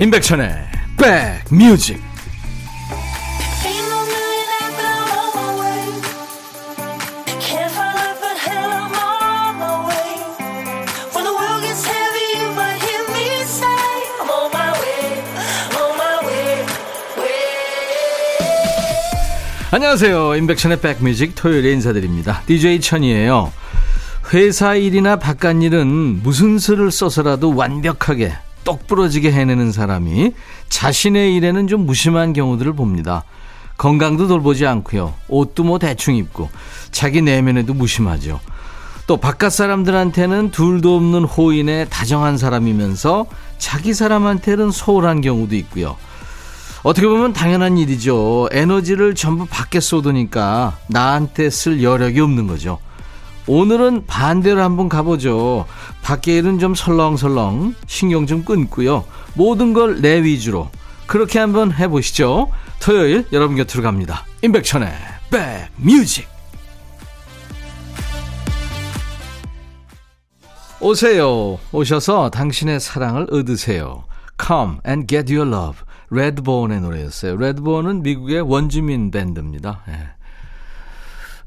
임백천의 백뮤직. 안녕하세요. 임백천의 백뮤직 토요일에 인사드립니다. DJ 천이에요. 회사 일이나 바깥 일은 무슨 수를 써서라도 완벽하게 똑부러지게 해내는 사람이 자신의 일에는 좀 무심한 경우들을 봅니다. 건강도 돌보지 않고요. 옷도 뭐 대충 입고 자기 내면에도 무심하죠. 또 바깥 사람들한테는 둘도 없는 호인에 다정한 사람이면서 자기 사람한테는 소홀한 경우도 있고요. 어떻게 보면 당연한 일이죠. 에너지를 전부 밖에 쏟으니까 나한테 쓸 여력이 없는 거죠. 오늘은 반대로 한번 가보죠. 밖에 일은 좀 설렁설렁 신경 좀 끊고요. 모든 걸 내 위주로 그렇게 한번 해보시죠. 토요일 여러분 곁으로 갑니다. 임백천의 백뮤직 오세요. 오셔서 당신의 사랑을 얻으세요. Come and get your love. 레드본의 노래였어요. 레드본은 미국의 원주민 밴드입니다. 예.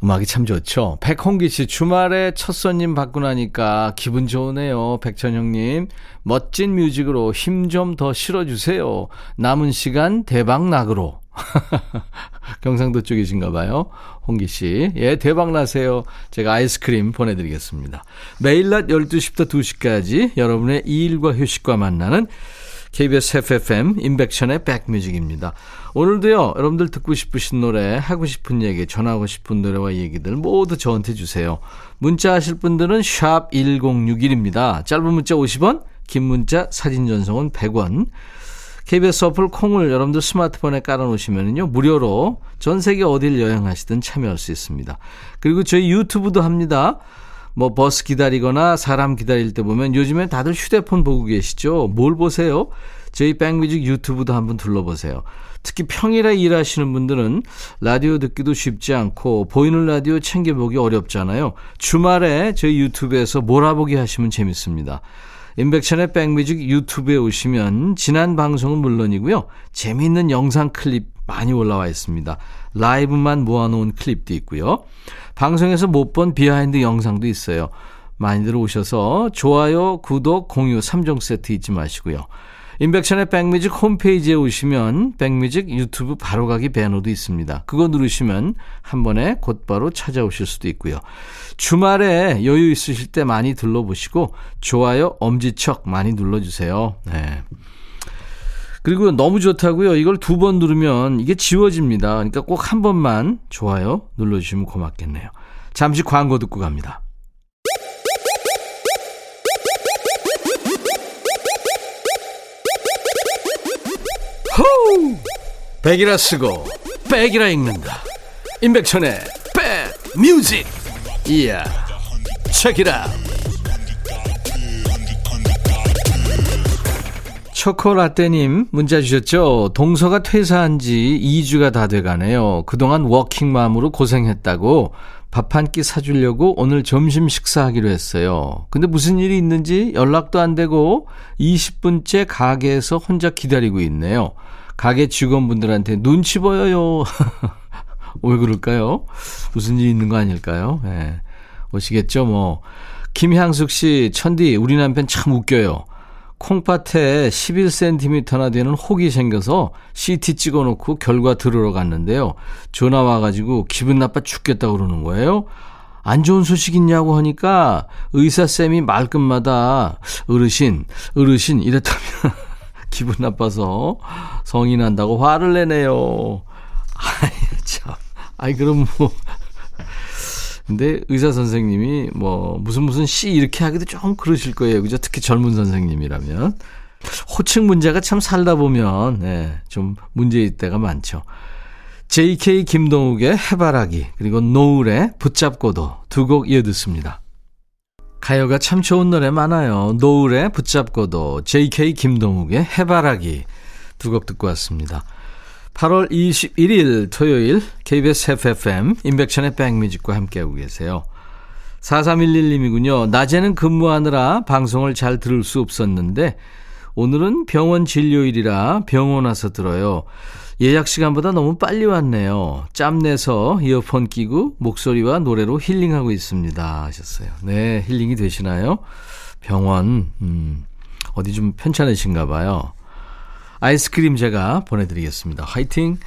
음악이 참 좋죠. 백홍기 씨, 주말에 첫 손님 받고 나니까 기분 좋으네요. 백천형님. 멋진 뮤직으로 힘 좀 더 실어주세요. 남은 시간 대박 낙으로. 경상도 쪽이신가 봐요. 홍기 씨. 예, 대박 나세요. 제가 아이스크림 보내드리겠습니다. 매일 낮 12시부터 2시까지 여러분의 일과 휴식과 만나는 KBS FFM 인백션의 백뮤직입니다. 오늘도요, 여러분들 듣고 싶으신 노래, 하고 싶은 얘기, 전하고 싶은 노래와 얘기들 모두 저한테 주세요. 문자 하실 분들은 샵 1061입니다. 짧은 문자 50원, 긴 문자 사진 전송은 100원. KBS 어플 콩을 여러분들 스마트폰에 깔아놓으시면요 무료로 전 세계 어딜 여행하시든 참여할 수 있습니다. 그리고 저희 유튜브도 합니다. 뭐 버스 기다리거나 사람 기다릴 때 보면 요즘에 다들 휴대폰 보고 계시죠? 뭘 보세요? 저희 백뮤직 유튜브도 한번 둘러보세요. 특히 평일에 일하시는 분들은 라디오 듣기도 쉽지 않고 보이는 라디오 챙겨보기 어렵잖아요. 주말에 저희 유튜브에서 몰아보기 하시면 재밌습니다. 임백천의 백뮤직 유튜브에 오시면 지난 방송은 물론이고요. 재미있는 영상 클립 많이 올라와 있습니다. 라이브만 모아놓은 클립도 있고요. 방송에서 못 본 behind 영상도 있어요. 많이들 오셔서 좋아요, 구독, 공유 3종 세트 잊지 마시고요. 인백션의 백뮤직 홈페이지에 오시면 백뮤직 유튜브 바로가기 배너도 있습니다. 그거 누르시면 한 번에 곧바로 찾아오실 수도 있고요. 주말에 여유 있으실 때 많이 둘러보시고 좋아요, 엄지척 많이 눌러주세요. 네. 그리고 너무 좋다고요. 이걸 두 번 누르면 이게 지워집니다. 그러니까 꼭 한 번만 좋아요 눌러주시면 고맙겠네요. 잠시 광고 듣고 갑니다. 호우! 백이라 쓰고 백이라 읽는다. 임백천의 백 뮤직. 이야. 책이라. 초코라떼님 문자 주셨죠? 동서가 퇴사한 지 2주가 다 돼가네요. 그동안 워킹맘으로 고생했다고 밥 한 끼 사주려고 오늘 점심 식사하기로 했어요. 근데 무슨 일이 있는지 연락도 안 되고 20분째 가게에서 혼자 기다리고 있네요. 가게 직원분들한테 눈치 보여요. 왜 그럴까요? 무슨 일이 있는 거 아닐까요? 예. 네. 오시겠죠, 뭐. 김향숙 씨, 천디, 우리 남편 참 웃겨요. 콩팥에 11cm나 되는 혹이 생겨서 CT 찍어놓고 결과 들으러 갔는데요. 전화 와가지고 기분 나빠 죽겠다 그러는 거예요. 안 좋은 소식 있냐고 하니까 의사쌤이 말끝마다 어르신, 어르신 이랬다면 기분 나빠서 성이 난다고 화를 내네요. 아이, 참. 아이, 그럼 뭐. 근데 의사 선생님이 뭐 무슨 무슨 씨 이렇게 하기도 좀 그러실 거예요. 그죠? 특히 젊은 선생님이라면. 호칭 문제가 참 살다 보면, 네, 좀 문제 일 때가 많죠. JK 김동욱의 해바라기, 그리고 노을의 붙잡고도 두 곡 이어 듣습니다. 가요가 참 좋은 노래 많아요. 노을의 붙잡고도, JK 김동욱의 해바라기 두 곡 듣고 왔습니다. 8월 21일 토요일 KBS FFM 인백션의 백뮤직과 함께하고 계세요. 4311님이군요. 낮에는 근무하느라 방송을 잘 들을 수 없었는데 오늘은 병원 진료일이라 병원 와서 들어요. 예약 시간보다 너무 빨리 왔네요. 짬 내서 이어폰 끼고 목소리와 노래로 힐링하고 있습니다. 하셨어요. 네, 힐링이 되시나요? 병원, 음, 어디 좀 편찮으신가 봐요. 아이스크림 제가 보내드리겠습니다. 화이팅!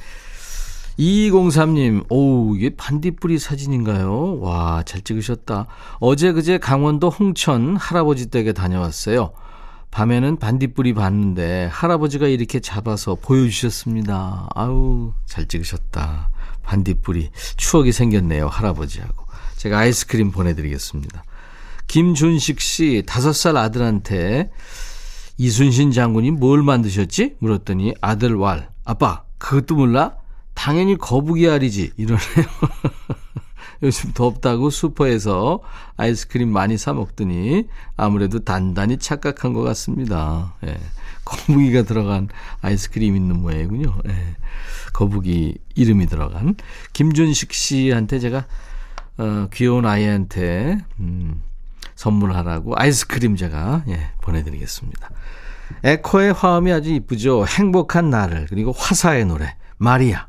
2203님, 오우, 이게 반딧불이 사진인가요? 와, 잘 찍으셨다. 어제 그제 강원도 홍천 할아버지 댁에 다녀왔어요. 밤에는 반딧불이 봤는데 할아버지가 이렇게 잡아서 보여주셨습니다. 아우, 잘 찍으셨다. 반딧불이. 추억이 생겼네요, 할아버지하고. 제가 아이스크림 보내드리겠습니다. 김준식 씨, 다섯 살 아들한테 이순신 장군이 뭘 만드셨지? 물었더니 아들 왈. 아빠, 그것도 몰라? 당연히 거북이 알이지. 이러네요. 요즘 덥다고 슈퍼에서 아이스크림 많이 사 먹더니 아무래도 단단히 착각한 것 같습니다. 예. 거북이가 들어간 아이스크림 있는 모양이군요. 예. 거북이 이름이 들어간 김준식 씨한테 제가 어, 귀여운 아이한테 음, 선물하라고 아이스크림 제가 예, 보내드리겠습니다. 에코의 화음이 아주 이쁘죠. 행복한 나를 그리고 화사의 노래 마리아.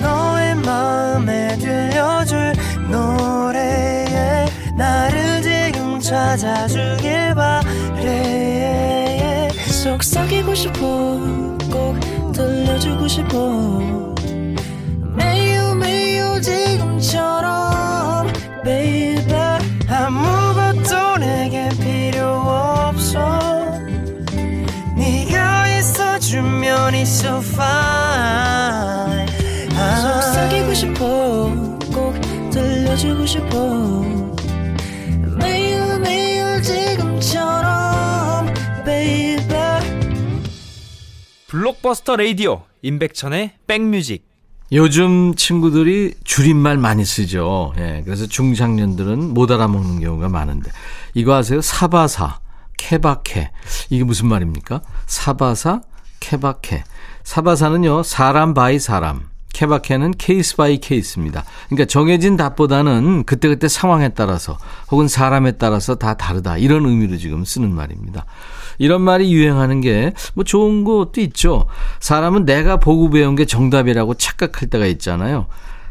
너의 마음에 들려줄 노래에 나를 지금 찾아주길 바래 속삭이고 싶어 꼭 들려주고 싶어 매우 매우 지금처럼 baby it's so fine 속삭이고 싶어 꼭 들려주고 싶어 매일 매일 지금처럼 baby 블록버스터 레이디오 임백천의 백뮤직 요즘 친구들이 줄임말 많이 쓰죠. 예, 그래서 중장년들은 못 알아먹는 경우가 많은데 이거 아세요? 사바사, 케바케 이게 무슨 말입니까? 사바사, 케바케 사바사는요 사람 by 사람 케바케는 case by case입니다. 그러니까 정해진 답보다는 그때그때 상황에 따라서 혹은 사람에 따라서 다 다르다. 이런 의미로 지금 쓰는 말입니다. 이런 말이 유행하는 게 뭐 좋은 것도 있죠. 사람은 내가 보고 배운 게 정답이라고 착각할 때가 있잖아요.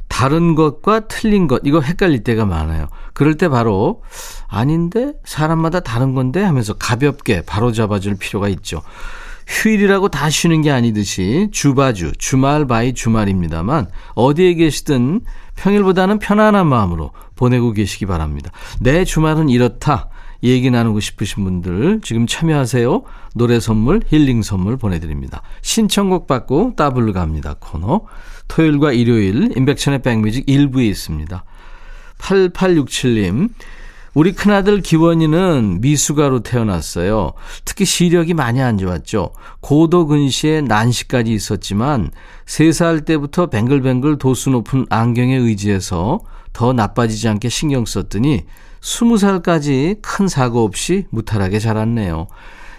다른 것과 틀린 것, 이거 헷갈릴 때가 많아요. 그럴 때 바로, 아닌데? 사람마다 다른 건데? 하면서 가볍게 바로 잡아줄 필요가 있죠. 휴일이라고 다 쉬는 게 아니듯이 주바주, 주말 by 주말입니다만 어디에 계시든 평일보다는 편안한 마음으로 보내고 계시기 바랍니다. 내 주말은 이렇다. 얘기 나누고 싶으신 분들 지금 참여하세요. 노래 선물, 힐링 선물 보내드립니다. 신청곡 받고 따블로 갑니다. 코너. 토요일과 일요일 인백천의 백뮤직 1부에 있습니다. 8867님. 우리 큰아들 기원이는 미숙아로 태어났어요. 특히 시력이 많이 안 좋았죠. 고도 근시에 난시까지 있었지만 3살 때부터 뱅글뱅글 도수 높은 안경에 의지해서 더 나빠지지 않게 신경 썼더니 20살까지 큰 사고 없이 무탈하게 자랐네요.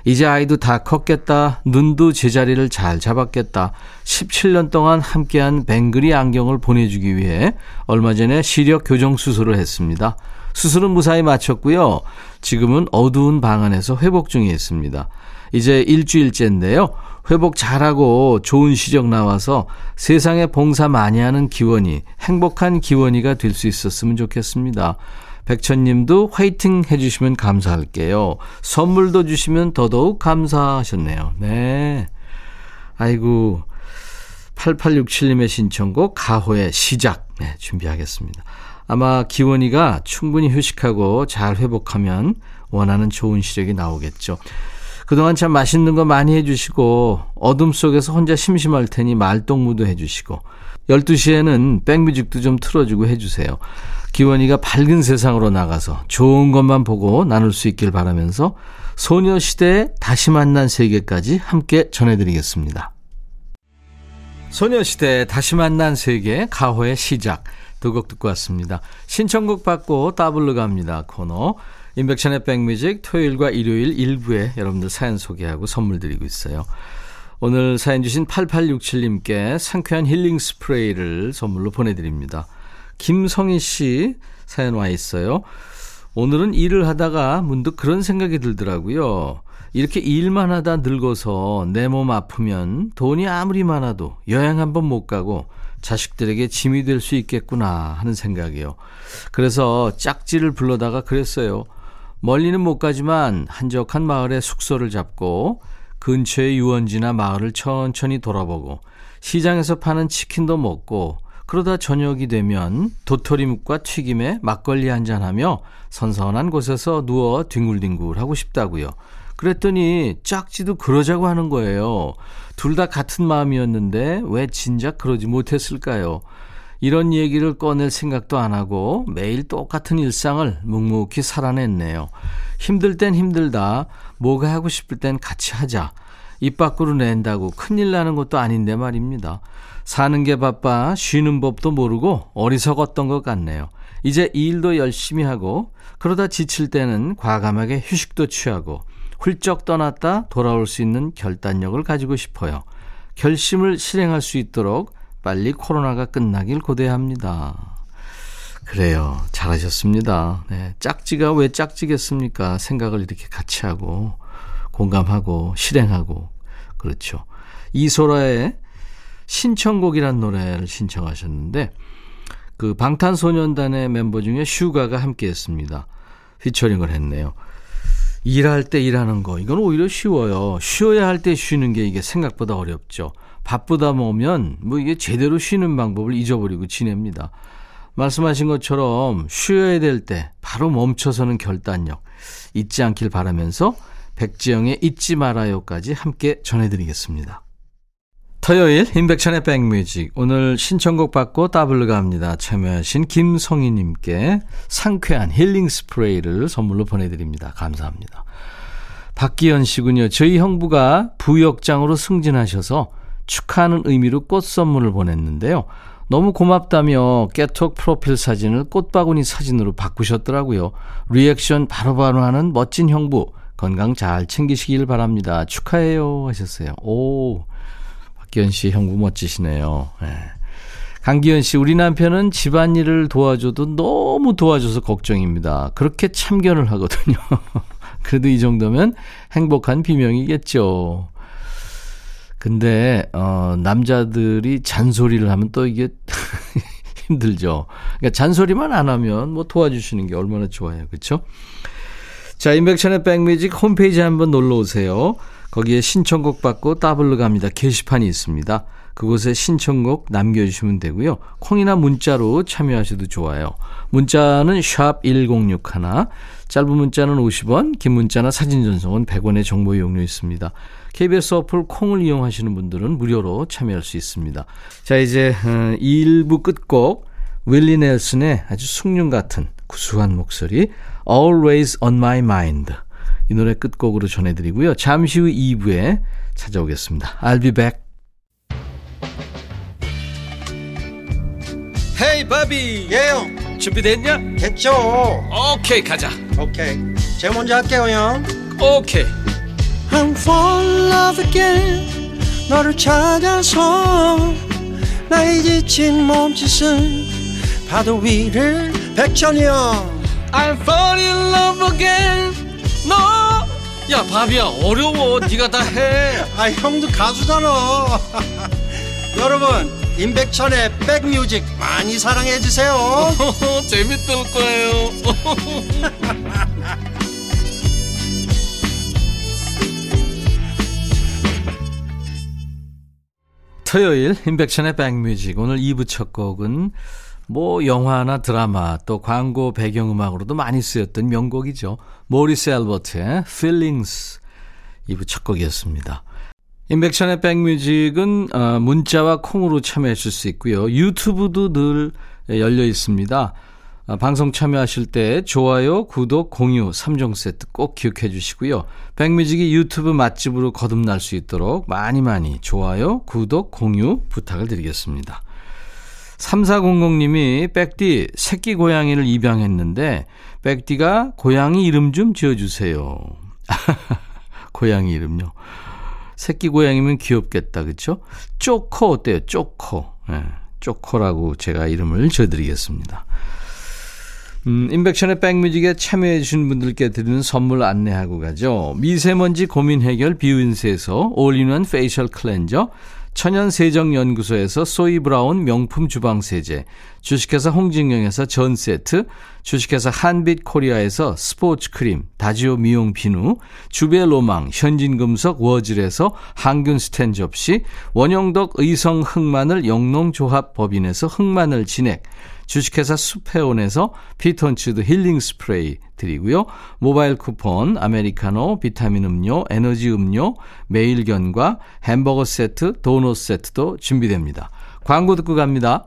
이제 아이도 다 컸겠다. 눈도 제자리를 잘 잡았겠다. 17년 동안 함께한 뱅글이 안경을 보내주기 위해 얼마 전에 시력 교정 수술을 했습니다. 수술은 무사히 마쳤고요. 지금은 어두운 방 안에서 회복 중에 있습니다. 이제 일주일째인데요. 회복 잘하고 좋은 시력 나와서 세상에 봉사 많이 하는 기원이, 행복한 기원이가 될 수 있었으면 좋겠습니다. 백천님도 화이팅 해주시면 감사할게요. 선물도 주시면 더더욱 감사하셨네요. 네. 아이고, 8867님의 신청곡 가호의 시작. 네, 준비하겠습니다. 아마 기원이가 충분히 휴식하고 잘 회복하면 원하는 좋은 시력이 나오겠죠. 그동안 참 맛있는 거 많이 해주시고 어둠 속에서 혼자 심심할 테니 말동무도 해주시고 12시에는 백뮤직도 좀 틀어주고 해주세요. 기원이가 밝은 세상으로 나가서 좋은 것만 보고 나눌 수 있길 바라면서 소녀시대의 다시 만난 세계까지 함께 전해드리겠습니다. 소녀시대 다시 만난 세계 가호의 시작 두 곡 듣고 왔습니다. 신청곡 받고 따블로 갑니다. 코너. 인백션의 백뮤직 토요일과 일요일 일부에 여러분들 사연 소개하고 선물 드리고 있어요. 오늘 사연 주신 8867님께 상쾌한 힐링 스프레이를 선물로 보내드립니다. 김성희 씨 사연 와 있어요. 오늘은 일을 하다가 문득 그런 생각이 들더라고요. 이렇게 일만 하다 늙어서 내 몸 아프면 돈이 아무리 많아도 여행 한번 못 가고 자식들에게 짐이 될 수 있겠구나 하는 생각이요. 그래서 짝지를 불러다가 그랬어요. 멀리는 못 가지만 한적한 마을에 숙소를 잡고 근처의 유원지나 마을을 천천히 돌아보고 시장에서 파는 치킨도 먹고 그러다 저녁이 되면 도토리묵과 튀김에 막걸리 한잔하며 선선한 곳에서 누워 뒹굴뒹굴 하고 싶다고요. 그랬더니 짝지도 그러자고 하는 거예요. 둘 다 같은 마음이었는데 왜 진작 그러지 못했을까요? 이런 얘기를 꺼낼 생각도 안 하고 매일 똑같은 일상을 묵묵히 살아냈네요. 힘들 땐 힘들다. 뭐가 하고 싶을 땐 같이 하자. 입 밖으로 낸다고 큰일 나는 것도 아닌데 말입니다. 사는 게 바빠 쉬는 법도 모르고 어리석었던 것 같네요. 이제 일도 열심히 하고 그러다 지칠 때는 과감하게 휴식도 취하고 훌쩍 떠났다 돌아올 수 있는 결단력을 가지고 싶어요. 결심을 실행할 수 있도록 빨리 코로나가 끝나길 고대합니다. 그래요. 잘하셨습니다. 네, 짝지가 왜 짝지겠습니까? 생각을 이렇게 같이 하고, 공감하고, 실행하고. 그렇죠. 이소라의 신청곡이란 노래를 신청하셨는데, 그 방탄소년단의 멤버 중에 슈가가 함께 했습니다. 피처링을 했네요. 일할 때 일하는 거, 이건 오히려 쉬워요. 쉬어야 할 때 쉬는 게 이게 생각보다 어렵죠. 바쁘다 보면 뭐 이게 제대로 쉬는 방법을 잊어버리고 지냅니다. 말씀하신 것처럼 쉬어야 될 때 바로 멈춰서는 결단력 잊지 않길 바라면서 백지영의 잊지 말아요까지 함께 전해드리겠습니다. 토요일 인백천의 백뮤직 오늘 신청곡 받고 따블르가 합니다. 참여하신 김성희님께 상쾌한 힐링 스프레이를 선물로 보내드립니다. 감사합니다. 박기현 씨군요. 저희 형부가 부역장으로 승진하셔서 축하하는 의미로 꽃 선물을 보냈는데요. 너무 고맙다며 깨톡 프로필 사진을 꽃바구니 사진으로 바꾸셨더라고요. 리액션 바로바로 하는 멋진 형부. 건강 잘 챙기시길 바랍니다. 축하해요. 하셨어요. 오. 박기현 씨 형부 멋지시네요. 네. 강기현 씨, 우리 남편은 집안일을 도와줘도 너무 도와줘서 걱정입니다. 그렇게 참견을 하거든요. 그래도 이 정도면 행복한 비명이겠죠. 근데, 어, 남자들이 잔소리를 하면 또 이게 힘들죠. 그러니까 잔소리만 안 하면 뭐 도와주시는 게 얼마나 좋아요. 그렇죠? 자, 인백천의 백뮤직 홈페이지 한번 놀러 오세요. 거기에 신청곡 받고 따블로 갑니다. 게시판이 있습니다. 그곳에 신청곡 남겨주시면 되고요. 콩이나 문자로 참여하셔도 좋아요. 문자는 샵 1061, 짧은 문자는 50원, 긴 문자나 사진 전송은 100원의 정보 이용료 있습니다. KBS 어플 콩을 이용하시는 분들은 무료로 참여할 수 있습니다. 자, 이제 2일부 어, 끝곡 윌리 넬슨의 아주 숭늉 같은 구수한 목소리 Always on my mind 이 노래 끝곡으로 전해드리고요. 잠시 후 2부에 찾아오겠습니다. I'll be back. 헤이 바비 예영. 준비됐냐? 됐죠. 오케이 가자. 오케이. 제가 먼저 할게요 형. 오케이. I'm fall in love again. 너를 찾아서 나의 지친 몸짓은 파도 위를 백천이 형. I'm fall in love again. 너 야 바비야. 어려워. 네가 다 해. 아 형도 가수잖아. 여러분 임백천의 백뮤직 많이 사랑해 주세요. 재밌을 거예요. 토요일 인백천의 백뮤직. 오늘 2부 첫 곡은 뭐 영화나 드라마 또 광고 배경음악으로도 많이 쓰였던 명곡이죠. 모리스 앨버트의 Feelings 2부 첫 곡이었습니다. 인백천의 백뮤직은 어, 문자와 콩으로 참여하실 수 있고요. 유튜브도 늘 열려 있습니다. 아, 방송 참여하실 때 좋아요, 구독, 공유 3종 세트 꼭 기억해 주시고요. 백뮤직이 유튜브 맛집으로 거듭날 수 있도록 많이 많이 좋아요, 구독, 공유 부탁을 드리겠습니다. 3400님이 백디 새끼 고양이를 입양했는데 백디가 고양이 이름 좀 지어주세요. 고양이 이름요. 새끼 고양이면 귀엽겠다, 그쵸? 쪼코 어때요? 쪼코. 네, 쪼코라고 제가 이름을 지어드리겠습니다. 음, 임백천의 백뮤직에 참여해 주신 분들께 드리는 선물 안내하고 가죠. 미세먼지 고민 해결 비윈스에서 all-in-one facial cleanser, 천연세정연구소에서 소이브라운 명품 주방세제, 주식회사 홍진경에서 전 세트, 주식회사 한빛 코리아에서 스포츠 크림, 다지오 미용 비누, 주베로망, 현진금속 워즐에서 항균 스텐 접시, 원형덕 의성 흑마늘 영농조합 법인에서 흑마늘 진액, 주식회사 수페온에서 피톤치드 힐링 스프레이 드리고요. 모바일 쿠폰, 아메리카노, 비타민 음료, 에너지 음료, 매일견과 햄버거 세트, 도넛 세트도 준비됩니다. 광고 듣고 갑니다.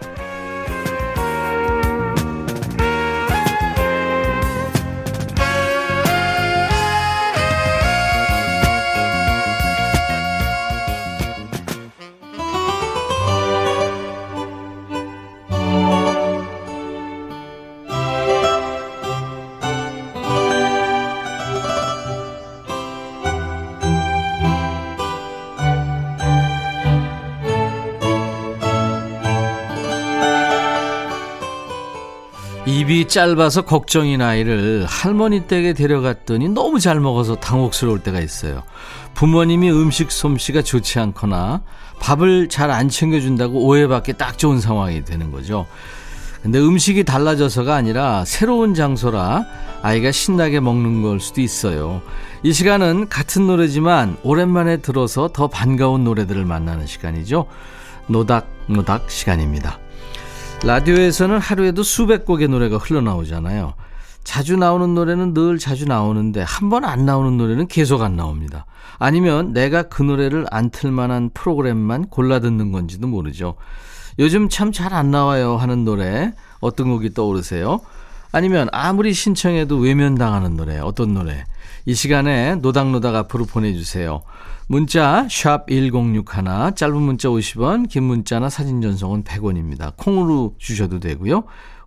짧아서 걱정인 아이를 할머니 댁에 데려갔더니 너무 잘 먹어서 당혹스러울 때가 있어요. 부모님이 음식 솜씨가 좋지 않거나 밥을 잘 안 챙겨준다고 오해받기 딱 좋은 상황이 되는 거죠. 근데 음식이 달라져서가 아니라 새로운 장소라 아이가 신나게 먹는 걸 수도 있어요. 이 시간은 같은 노래지만 오랜만에 들어서 더 반가운 노래들을 만나는 시간이죠. 노닥노닥 시간입니다. 라디오에서는 하루에도 수백 곡의 노래가 흘러나오잖아요. 자주 나오는 노래는 늘 자주 나오는데 한 번 안 나오는 노래는 계속 안 나옵니다. 아니면 내가 그 노래를 안 틀만한 프로그램만 골라 듣는 건지도 모르죠. 요즘 참 잘 안 나와요 하는 노래 어떤 곡이 떠오르세요? 아니면 아무리 신청해도 외면당하는 노래 어떤 노래? 이 시간에 노닥노닥 앞으로 보내주세요. 문자 1061, 짧은 문자 50원, 긴 문자나 사진 전송은 100원입니다. 콩으로 주셔도 되고요.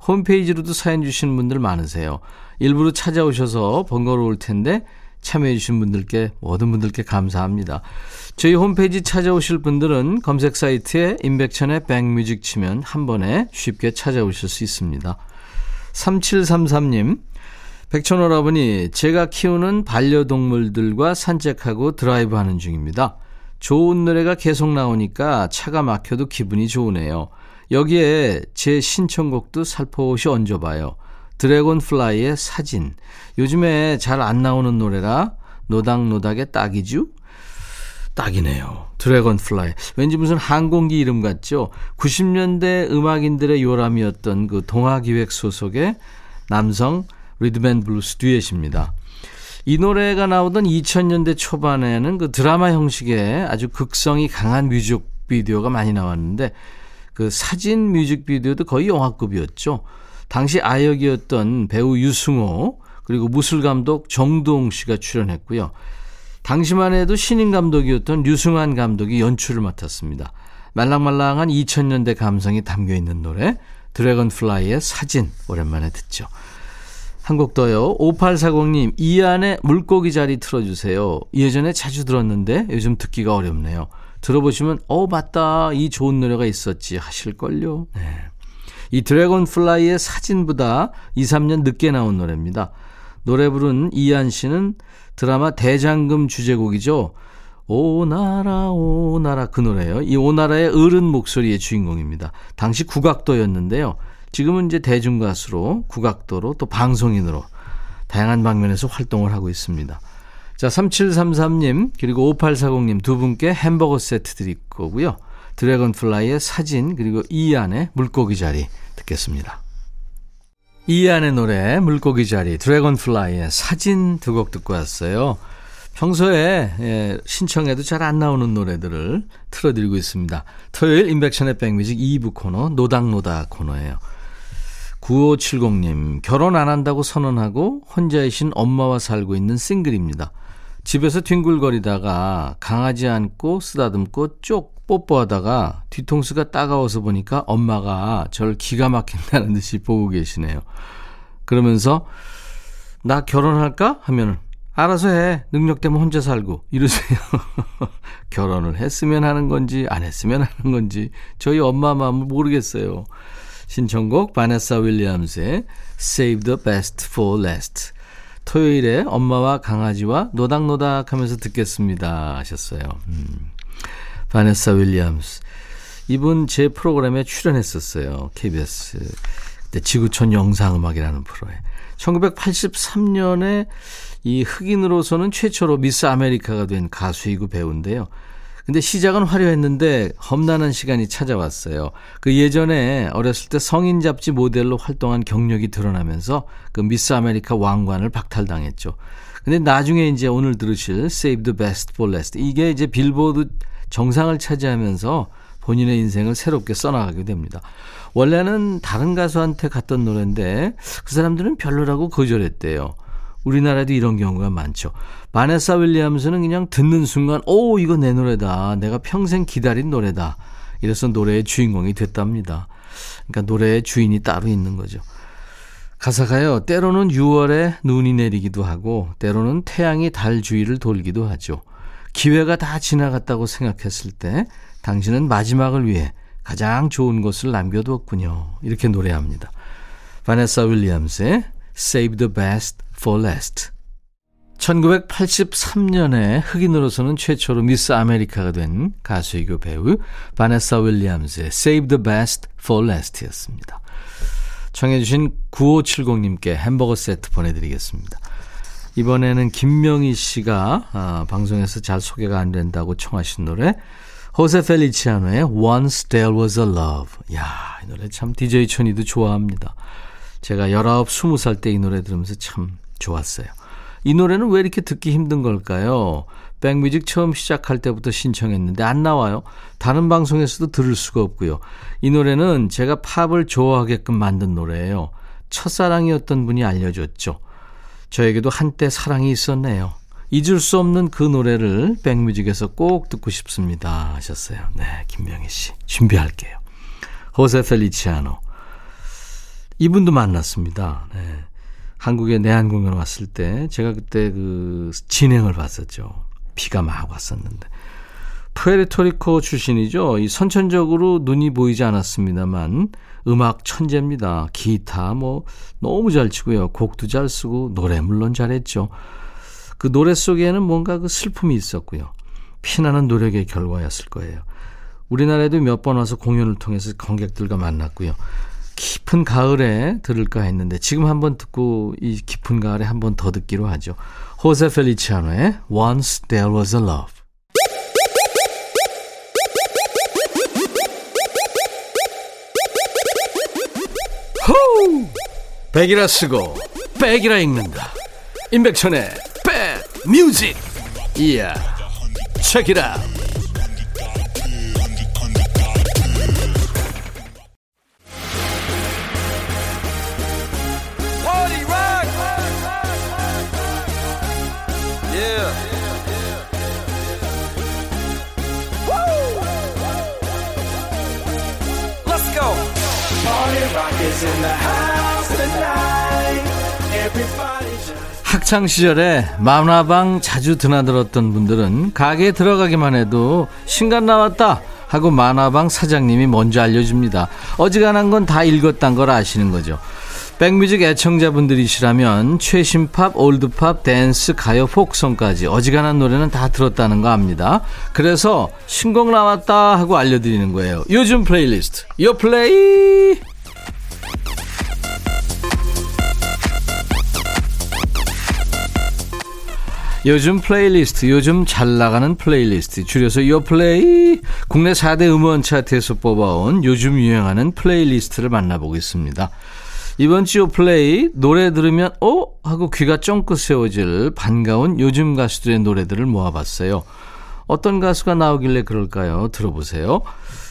홈페이지로도 사연 주시는 분들 많으세요. 일부러 찾아오셔서 번거로울 텐데 참여해 주신 분들께 모든 분들께 감사합니다. 저희 홈페이지 찾아오실 분들은 검색 사이트에 임백천의 백뮤직 치면 한 번에 쉽게 찾아오실 수 있습니다. 3733님 백천오라버니, 제가 키우는 반려동물들과 산책하고 드라이브 하는 중입니다. 좋은 노래가 계속 나오니까 차가 막혀도 기분이 좋으네요. 여기에 제 신청곡도 살포시 얹어봐요. 드래곤 플라이의 사진. 요즘에 잘 안 나오는 노래라 노닥노닥에 딱이죠? 딱이네요. 드래곤 플라이. 왠지 무슨 항공기 이름 같죠? 90년대 음악인들의 요람이었던 그 동화기획 소속의 남성 리듬 앤 블루스 듀엣입니다. 이 노래가 나오던 2000년대 초반에는 그 드라마 형식의 아주 극성이 강한 뮤직비디오가 많이 나왔는데 그 사진 뮤직비디오도 거의 영화급이었죠. 당시 아역이었던 배우 유승호 그리고 무술 감독 정두홍 씨가 출연했고요. 당시만 해도 신인 감독이었던 류승완 감독이 연출을 맡았습니다. 말랑말랑한 2000년대 감성이 담겨 있는 노래 드래곤 플라이의 사진 오랜만에 듣죠. 한곡 더요. 5840님, 이안의 물고기 자리 틀어주세요. 예전에 자주 들었는데 요즘 듣기가 어렵네요. 들어보시면, 어, 맞다. 이 좋은 노래가 있었지. 하실걸요. 네. 이 드래곤 플라이의 사진보다 2, 3년 늦게 나온 노래입니다. 노래 부른 이안 씨는 드라마 대장금 주제곡이죠. 오나라 오나라 그 노래예요. 이 오나라의 어른 목소리의 주인공입니다. 당시 국악도였는데요. 지금은 이제 대중가수로 국악도로 또 방송인으로 다양한 방면에서 활동을 하고 있습니다. 자, 3733님, 그리고 5840님 두 분께 햄버거 세트 드릴 거고요. 드래곤플라이의 사진, 그리고 이안의 물고기 자리 듣겠습니다. 이안의 노래, 물고기 자리, 드래곤플라이의 사진 두 곡 듣고 왔어요. 평소에 예, 신청해도 잘 안 나오는 노래들을 틀어드리고 있습니다. 토요일 인백션의 백뮤직 2부 코너, 노닥노닥 코너예요. 9570님, 결혼 안 한다고 선언하고 혼자이신 엄마와 살고 있는 싱글입니다. 집에서 뒹굴거리다가 강아지 안고 쓰다듬고 쪽 뽀뽀하다가 뒤통수가 따가워서 보니까 엄마가 저를 기가 막힌다는 듯이 보고 계시네요. 그러면서 나 결혼할까? 하면은 알아서 해. 능력 때문에 혼자 살고. 이러세요. 결혼을 했으면 하는 건지, 안 했으면 하는 건지, 저희 엄마 마음을 모르겠어요. 신청곡, 바네사 윌리엄스의 Save the Best for Last. 토요일에 엄마와 강아지와 노닥노닥 하면서 듣겠습니다. 하셨어요. 음. 바네사 윌리엄스. 이분 제 프로그램에 출연했었어요. KBS. 그때 지구촌 영상음악이라는 프로에. 1983년에 이 흑인으로서는 최초로 미스 아메리카가 된 가수이고 배우인데요. 근데 시작은 화려했는데 험난한 시간이 찾아왔어요. 그 예전에 어렸을 때 성인 잡지 모델로 활동한 경력이 드러나면서 그 미스 아메리카 왕관을 박탈당했죠. 근데 나중에 이제 오늘 들으실 Save the Best for Last 이게 이제 빌보드 정상을 차지하면서 본인의 인생을 새롭게 써나가게 됩니다. 원래는 다른 가수한테 갔던 노래인데 그 사람들은 별로라고 거절했대요. 우리나라도 이런 경우가 많죠. 바네사 윌리엄스는 그냥 듣는 순간, 오, 이거 내 노래다. 내가 평생 기다린 노래다. 이래서 노래의 주인공이 됐답니다. 그러니까 노래의 주인이 따로 있는 거죠. 가사가요, 때로는 6월에 눈이 내리기도 하고, 때로는 태양이 달 주위를 돌기도 하죠. 기회가 다 지나갔다고 생각했을 때, 당신은 마지막을 위해 가장 좋은 것을 남겨두었군요. 이렇게 노래합니다. 바네사 윌리엄스의 Save the Best for Last. 1983년에 흑인으로서는 최초로 미스 아메리카가 된 가수이고 배우 바네사 윌리엄스의 Save the Best for Last였습니다. 청해주신 9570님께 햄버거 세트 보내드리겠습니다. 이번에는 김명희 씨가 아, 방송에서 잘 소개가 안 된다고 청하신 노래 호세 펠리치아노의 Once There Was a Love. 야, 이 노래 참 DJ 천이도 좋아합니다. 제가 19, 20살 때 이 노래 들으면서 참 좋았어요. 이 노래는 왜 이렇게 듣기 힘든 걸까요? 백뮤직 처음 시작할 때부터 신청했는데 안 나와요. 다른 방송에서도 들을 수가 없고요. 이 노래는 제가 팝을 좋아하게끔 만든 노래예요. 첫사랑이었던 분이 알려줬죠. 저에게도 한때 사랑이 있었네요. 잊을 수 없는 그 노래를 백뮤직에서 꼭 듣고 싶습니다. 하셨어요. 네, 김명희 씨. 준비할게요. 호세 펠리치아노. 이분도 만났습니다. 네. 한국에 내한 공연 왔을 때 제가 그때 그 진행을 봤었죠. 비가 막 왔었는데. 푸에르토리코 출신이죠. 이 선천적으로 눈이 보이지 않았습니다만 음악 천재입니다. 기타 뭐 너무 잘 치고요. 곡도 잘 쓰고 노래 물론 잘했죠. 그 노래 속에는 뭔가 그 슬픔이 있었고요. 피나는 노력의 결과였을 거예요. 우리나라에도 몇 번 와서 공연을 통해서 관객들과 만났고요. 깊은 가을에 들을까 했는데 지금 한번 듣고 이 깊은 가을에 한번 더 듣기로 하죠. 호세 펠리치아노의 Once There Was a Love. 호우! 백이라 쓰고 백이라 읽는다. 임백천의 백 뮤직. 이야. 책이라. 학창 시절에 만화방 자주 드나들었던 분들은 가게에 들어가기만 해도 신간 나왔다 하고 만화방 사장님이 먼저 알려줍니다. 어지간한 건 다 읽었단 걸 아시는 거죠. 백뮤직 애청자분들이시라면 최신 팝, 올드팝, 댄스, 가요, 포크송까지 어지간한 노래는 다 들었다는 거 압니다. 그래서 신곡 나왔다 하고 알려드리는 거예요. 요즘 플레이리스트 요 플레이 요즘 플레이리스트, 요즘 잘 나가는 플레이리스트, 줄여서 요플레이. 국내 4대 음원 차트에서 뽑아온 요즘 유행하는 플레이리스트를 만나보겠습니다. 이번 주 요플레이, 노래 들으면, 어? 하고 귀가 쫑긋 세워질 반가운 요즘 가수들의 노래들을 모아봤어요. 어떤 가수가 나오길래 그럴까요? 들어보세요.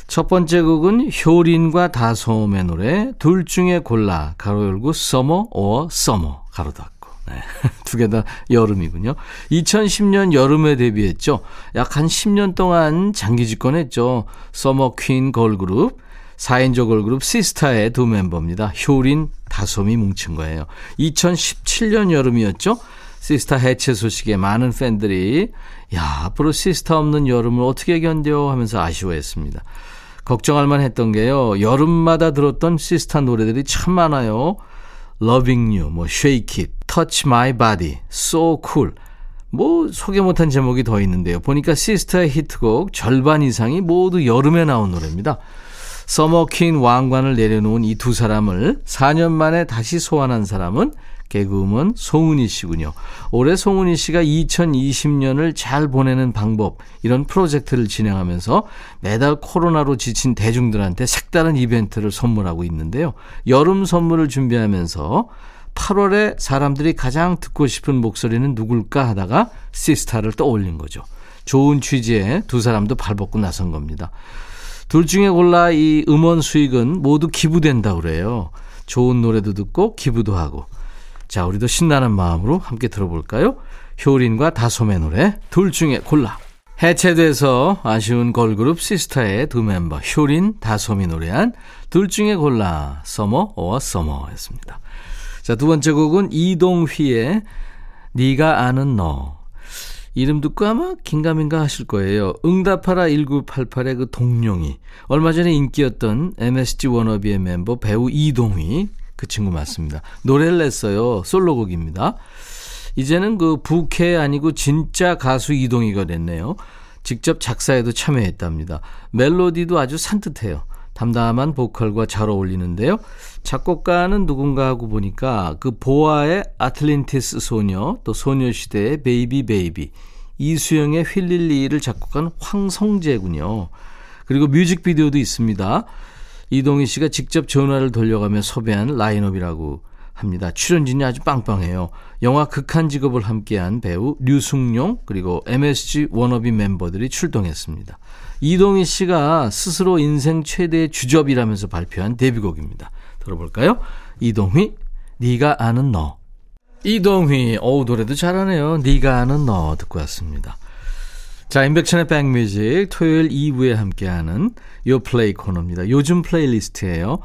첫 번째 곡은 효린과 다솜의 노래, 둘 중에 골라, 가로 열고, Summer or Summer, 가로 닫고. 네. 두 개 다 여름이군요. 2010년 여름에 데뷔했죠. 약 한 10년 동안 장기 집권했죠. summer queen 걸그룹, 4인조 걸그룹 시스타의 두 멤버입니다. 효린, 다솜이 뭉친 거예요. 2017년 여름이었죠. 시스타 해체 소식에 많은 팬들이 야 앞으로 시스타 없는 여름을 어떻게 견뎌 하면서 아쉬워했습니다. 걱정할 만 했던 게요. 여름마다 들었던 시스타 노래들이 참 많아요. Loving You, 뭐 Shake It, Touch My Body, So Cool. 뭐 소개 못한 제목이 더 있는데요. 보니까 시스타의 히트곡 절반 이상이 모두 여름에 나온 노래입니다. 서머퀸 왕관을 내려놓은 이 두 사람을 4년 만에 다시 소환한 사람은 개그우먼 송은희 씨군요. 올해 송은희 씨가 2020년을 잘 보내는 방법 이런 프로젝트를 진행하면서 매달 코로나로 지친 대중들한테 색다른 이벤트를 선물하고 있는데요. 여름 선물을 준비하면서 8월에 사람들이 가장 듣고 싶은 목소리는 누굴까 하다가 시스타를 떠올린 거죠. 좋은 취지에 두 사람도 발벗고 나선 겁니다. 둘 중에 골라 이 음원 수익은 모두 기부된다 그래요. 좋은 노래도 듣고 기부도 하고. 자, 우리도 신나는 마음으로 함께 들어볼까요? 효린과 다솜의 노래 둘 중에 골라. 해체돼서 아쉬운 걸그룹 시스타의 두 멤버 효린, 다솜이 노래한 둘 중에 골라 서머 어와 서머였습니다. 자, 두 번째 곡은 이동휘의 네가 아는 너. 이름 듣고 아마 긴가민가 하실 거예요. 응답하라 1988의 그 동룡이. 얼마 전에 인기였던 MSG 워너비의 멤버 배우 이동휘. 그 친구 맞습니다. 노래를 냈어요. 솔로곡입니다. 이제는 그 부캐 아니고 진짜 가수 이동희가 됐네요. 직접 작사에도 참여했답니다. 멜로디도 아주 산뜻해요. 담담한 보컬과 잘 어울리는데요. 작곡가는 누군가 하고 보니까 그 보아의 아틀란티스 소녀, 또 소녀시대의 Baby Baby, 이수영의 휠릴리를 작곡한 황성제군요. 그리고 뮤직비디오도 있습니다. 이동휘 씨가 직접 전화를 돌려가며 섭외한 라인업이라고 합니다. 출연진이 아주 빵빵해요. 영화 극한 직업을 함께한 배우 류승룡 그리고 MSG 워너비 멤버들이 출동했습니다. 이동휘 씨가 스스로 인생 최대의 주접이라면서 발표한 데뷔곡입니다. 들어볼까요? 이동휘, 네가 아는 너. 이동휘, 어우 노래도 잘하네요. 네가 아는 너 듣고 왔습니다. 자, 임백천의 백뮤직 토요일 2부에 함께하는 요 플레이 코너입니다. 요즘 플레이리스트예요.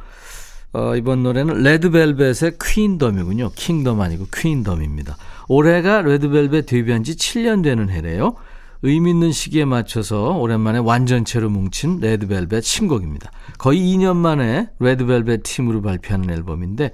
어, 이번 노래는 레드벨벳의 퀸덤이군요. 킹덤 아니고 퀸덤입니다. 올해가 레드벨벳 데뷔한 지 7년 되는 해래요. 의미 있는 시기에 맞춰서 오랜만에 완전체로 뭉친 레드벨벳 신곡입니다. 거의 2년 만에 레드벨벳 팀으로 발표하는 앨범인데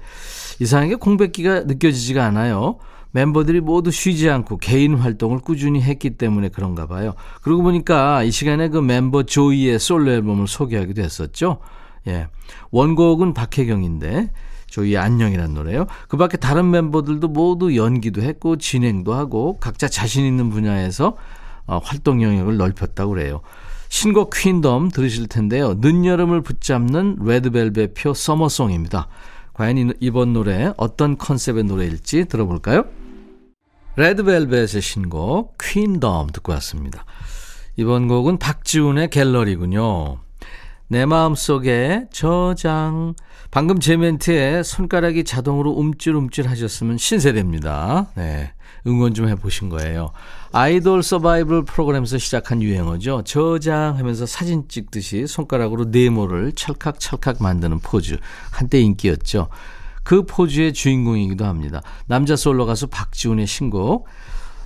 이상하게 공백기가 느껴지지가 않아요. 멤버들이 모두 쉬지 않고 개인 활동을 꾸준히 했기 때문에 그런가 봐요. 그러고 보니까 이 시간에 그 멤버 조이의 솔로 앨범을 소개하기도 했었죠. 예. 원곡은 박혜경인데 조이의 안녕이란 노래요. 그 밖에 다른 멤버들도 모두 연기도 했고 진행도 하고 각자 자신 있는 분야에서 어, 활동 영역을 넓혔다고 그래요. 신곡 퀸덤 들으실 텐데요. 늦여름을 붙잡는 레드벨벳표 서머송입니다. 과연 이번 노래 어떤 컨셉의 노래일지 들어볼까요? 레드벨벳의 신곡 퀸덤 듣고 왔습니다. 이번 곡은 박지훈의 갤러리군요. 내 마음속에 저장. 방금 제 멘트에 손가락이 자동으로 움찔움찔 하셨으면 신세대입니다. 네. 응원 좀 해보신 거예요. 아이돌 서바이벌 프로그램에서 시작한 유행어죠. 저장하면서 사진 찍듯이 손가락으로 네모를 찰칵찰칵 만드는 포즈. 한때 인기였죠. 그 포즈의 주인공이기도 합니다. 남자 솔로 가수 박지훈의 신곡.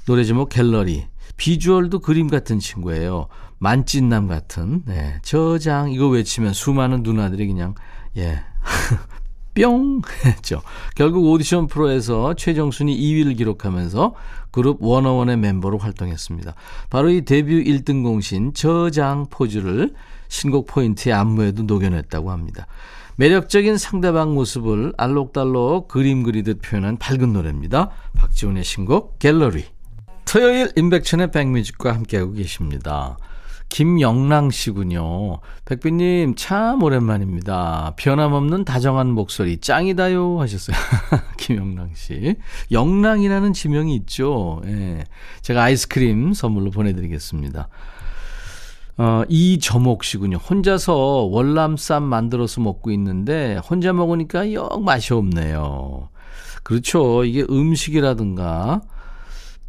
노래 제목 갤러리. 비주얼도 그림 같은 친구예요. 만찢남 같은. 네. 저장. 이거 외치면 수많은 누나들이 그냥, 예. 뿅! 했죠. 결국 오디션 프로에서 최종 순위 2위를 기록하면서 그룹 워너원의 멤버로 활동했습니다. 바로 이 데뷔 1등 공신 저장 포즈를 신곡 포인트 안무에도 녹여냈다고 합니다. 매력적인 상대방 모습을 알록달록 그림 그리듯 표현한 밝은 노래입니다. 박지훈의 신곡 갤러리. 토요일 인백천의 백뮤직과 함께하고 계십니다. 김영랑 씨군요. 백비님, 참 오랜만입니다. 변함없는 다정한 목소리, 짱이다요. 하셨어요. 김영랑 씨. 영랑이라는 지명이 있죠. 예. 제가 아이스크림 선물로 보내드리겠습니다. 어, 이저목 씨군요. 혼자서 월남쌈 만들어서 먹고 있는데, 혼자 먹으니까 영 맛이 없네요. 그렇죠. 이게 음식이라든가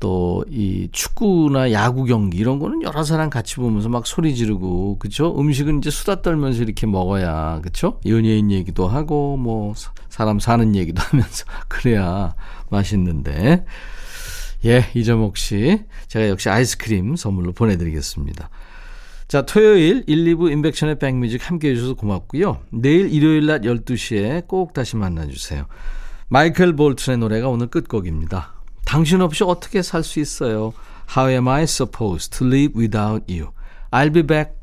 또 이 축구나 야구 경기 이런 거는 여러 사람 같이 보면서 막 소리 지르고 그렇죠. 음식은 이제 수다 떨면서 이렇게 먹어야 그렇죠. 연예인 얘기도 하고 뭐 사람 사는 얘기도 하면서 그래야 맛있는데 예 이정옥 씨 제가 역시 아이스크림 선물로 보내 드리겠습니다. 자, 토요일 1, 2부 인백션의 백뮤직 함께 해주셔서 고맙고요. 내일 일요일 낮 12시에 꼭 다시 만나주세요. 마이클 볼튼의 노래가 오늘 끝곡입니다. 당신 없이 어떻게 살 수 있어요? How am I supposed to live without you? I'll be back.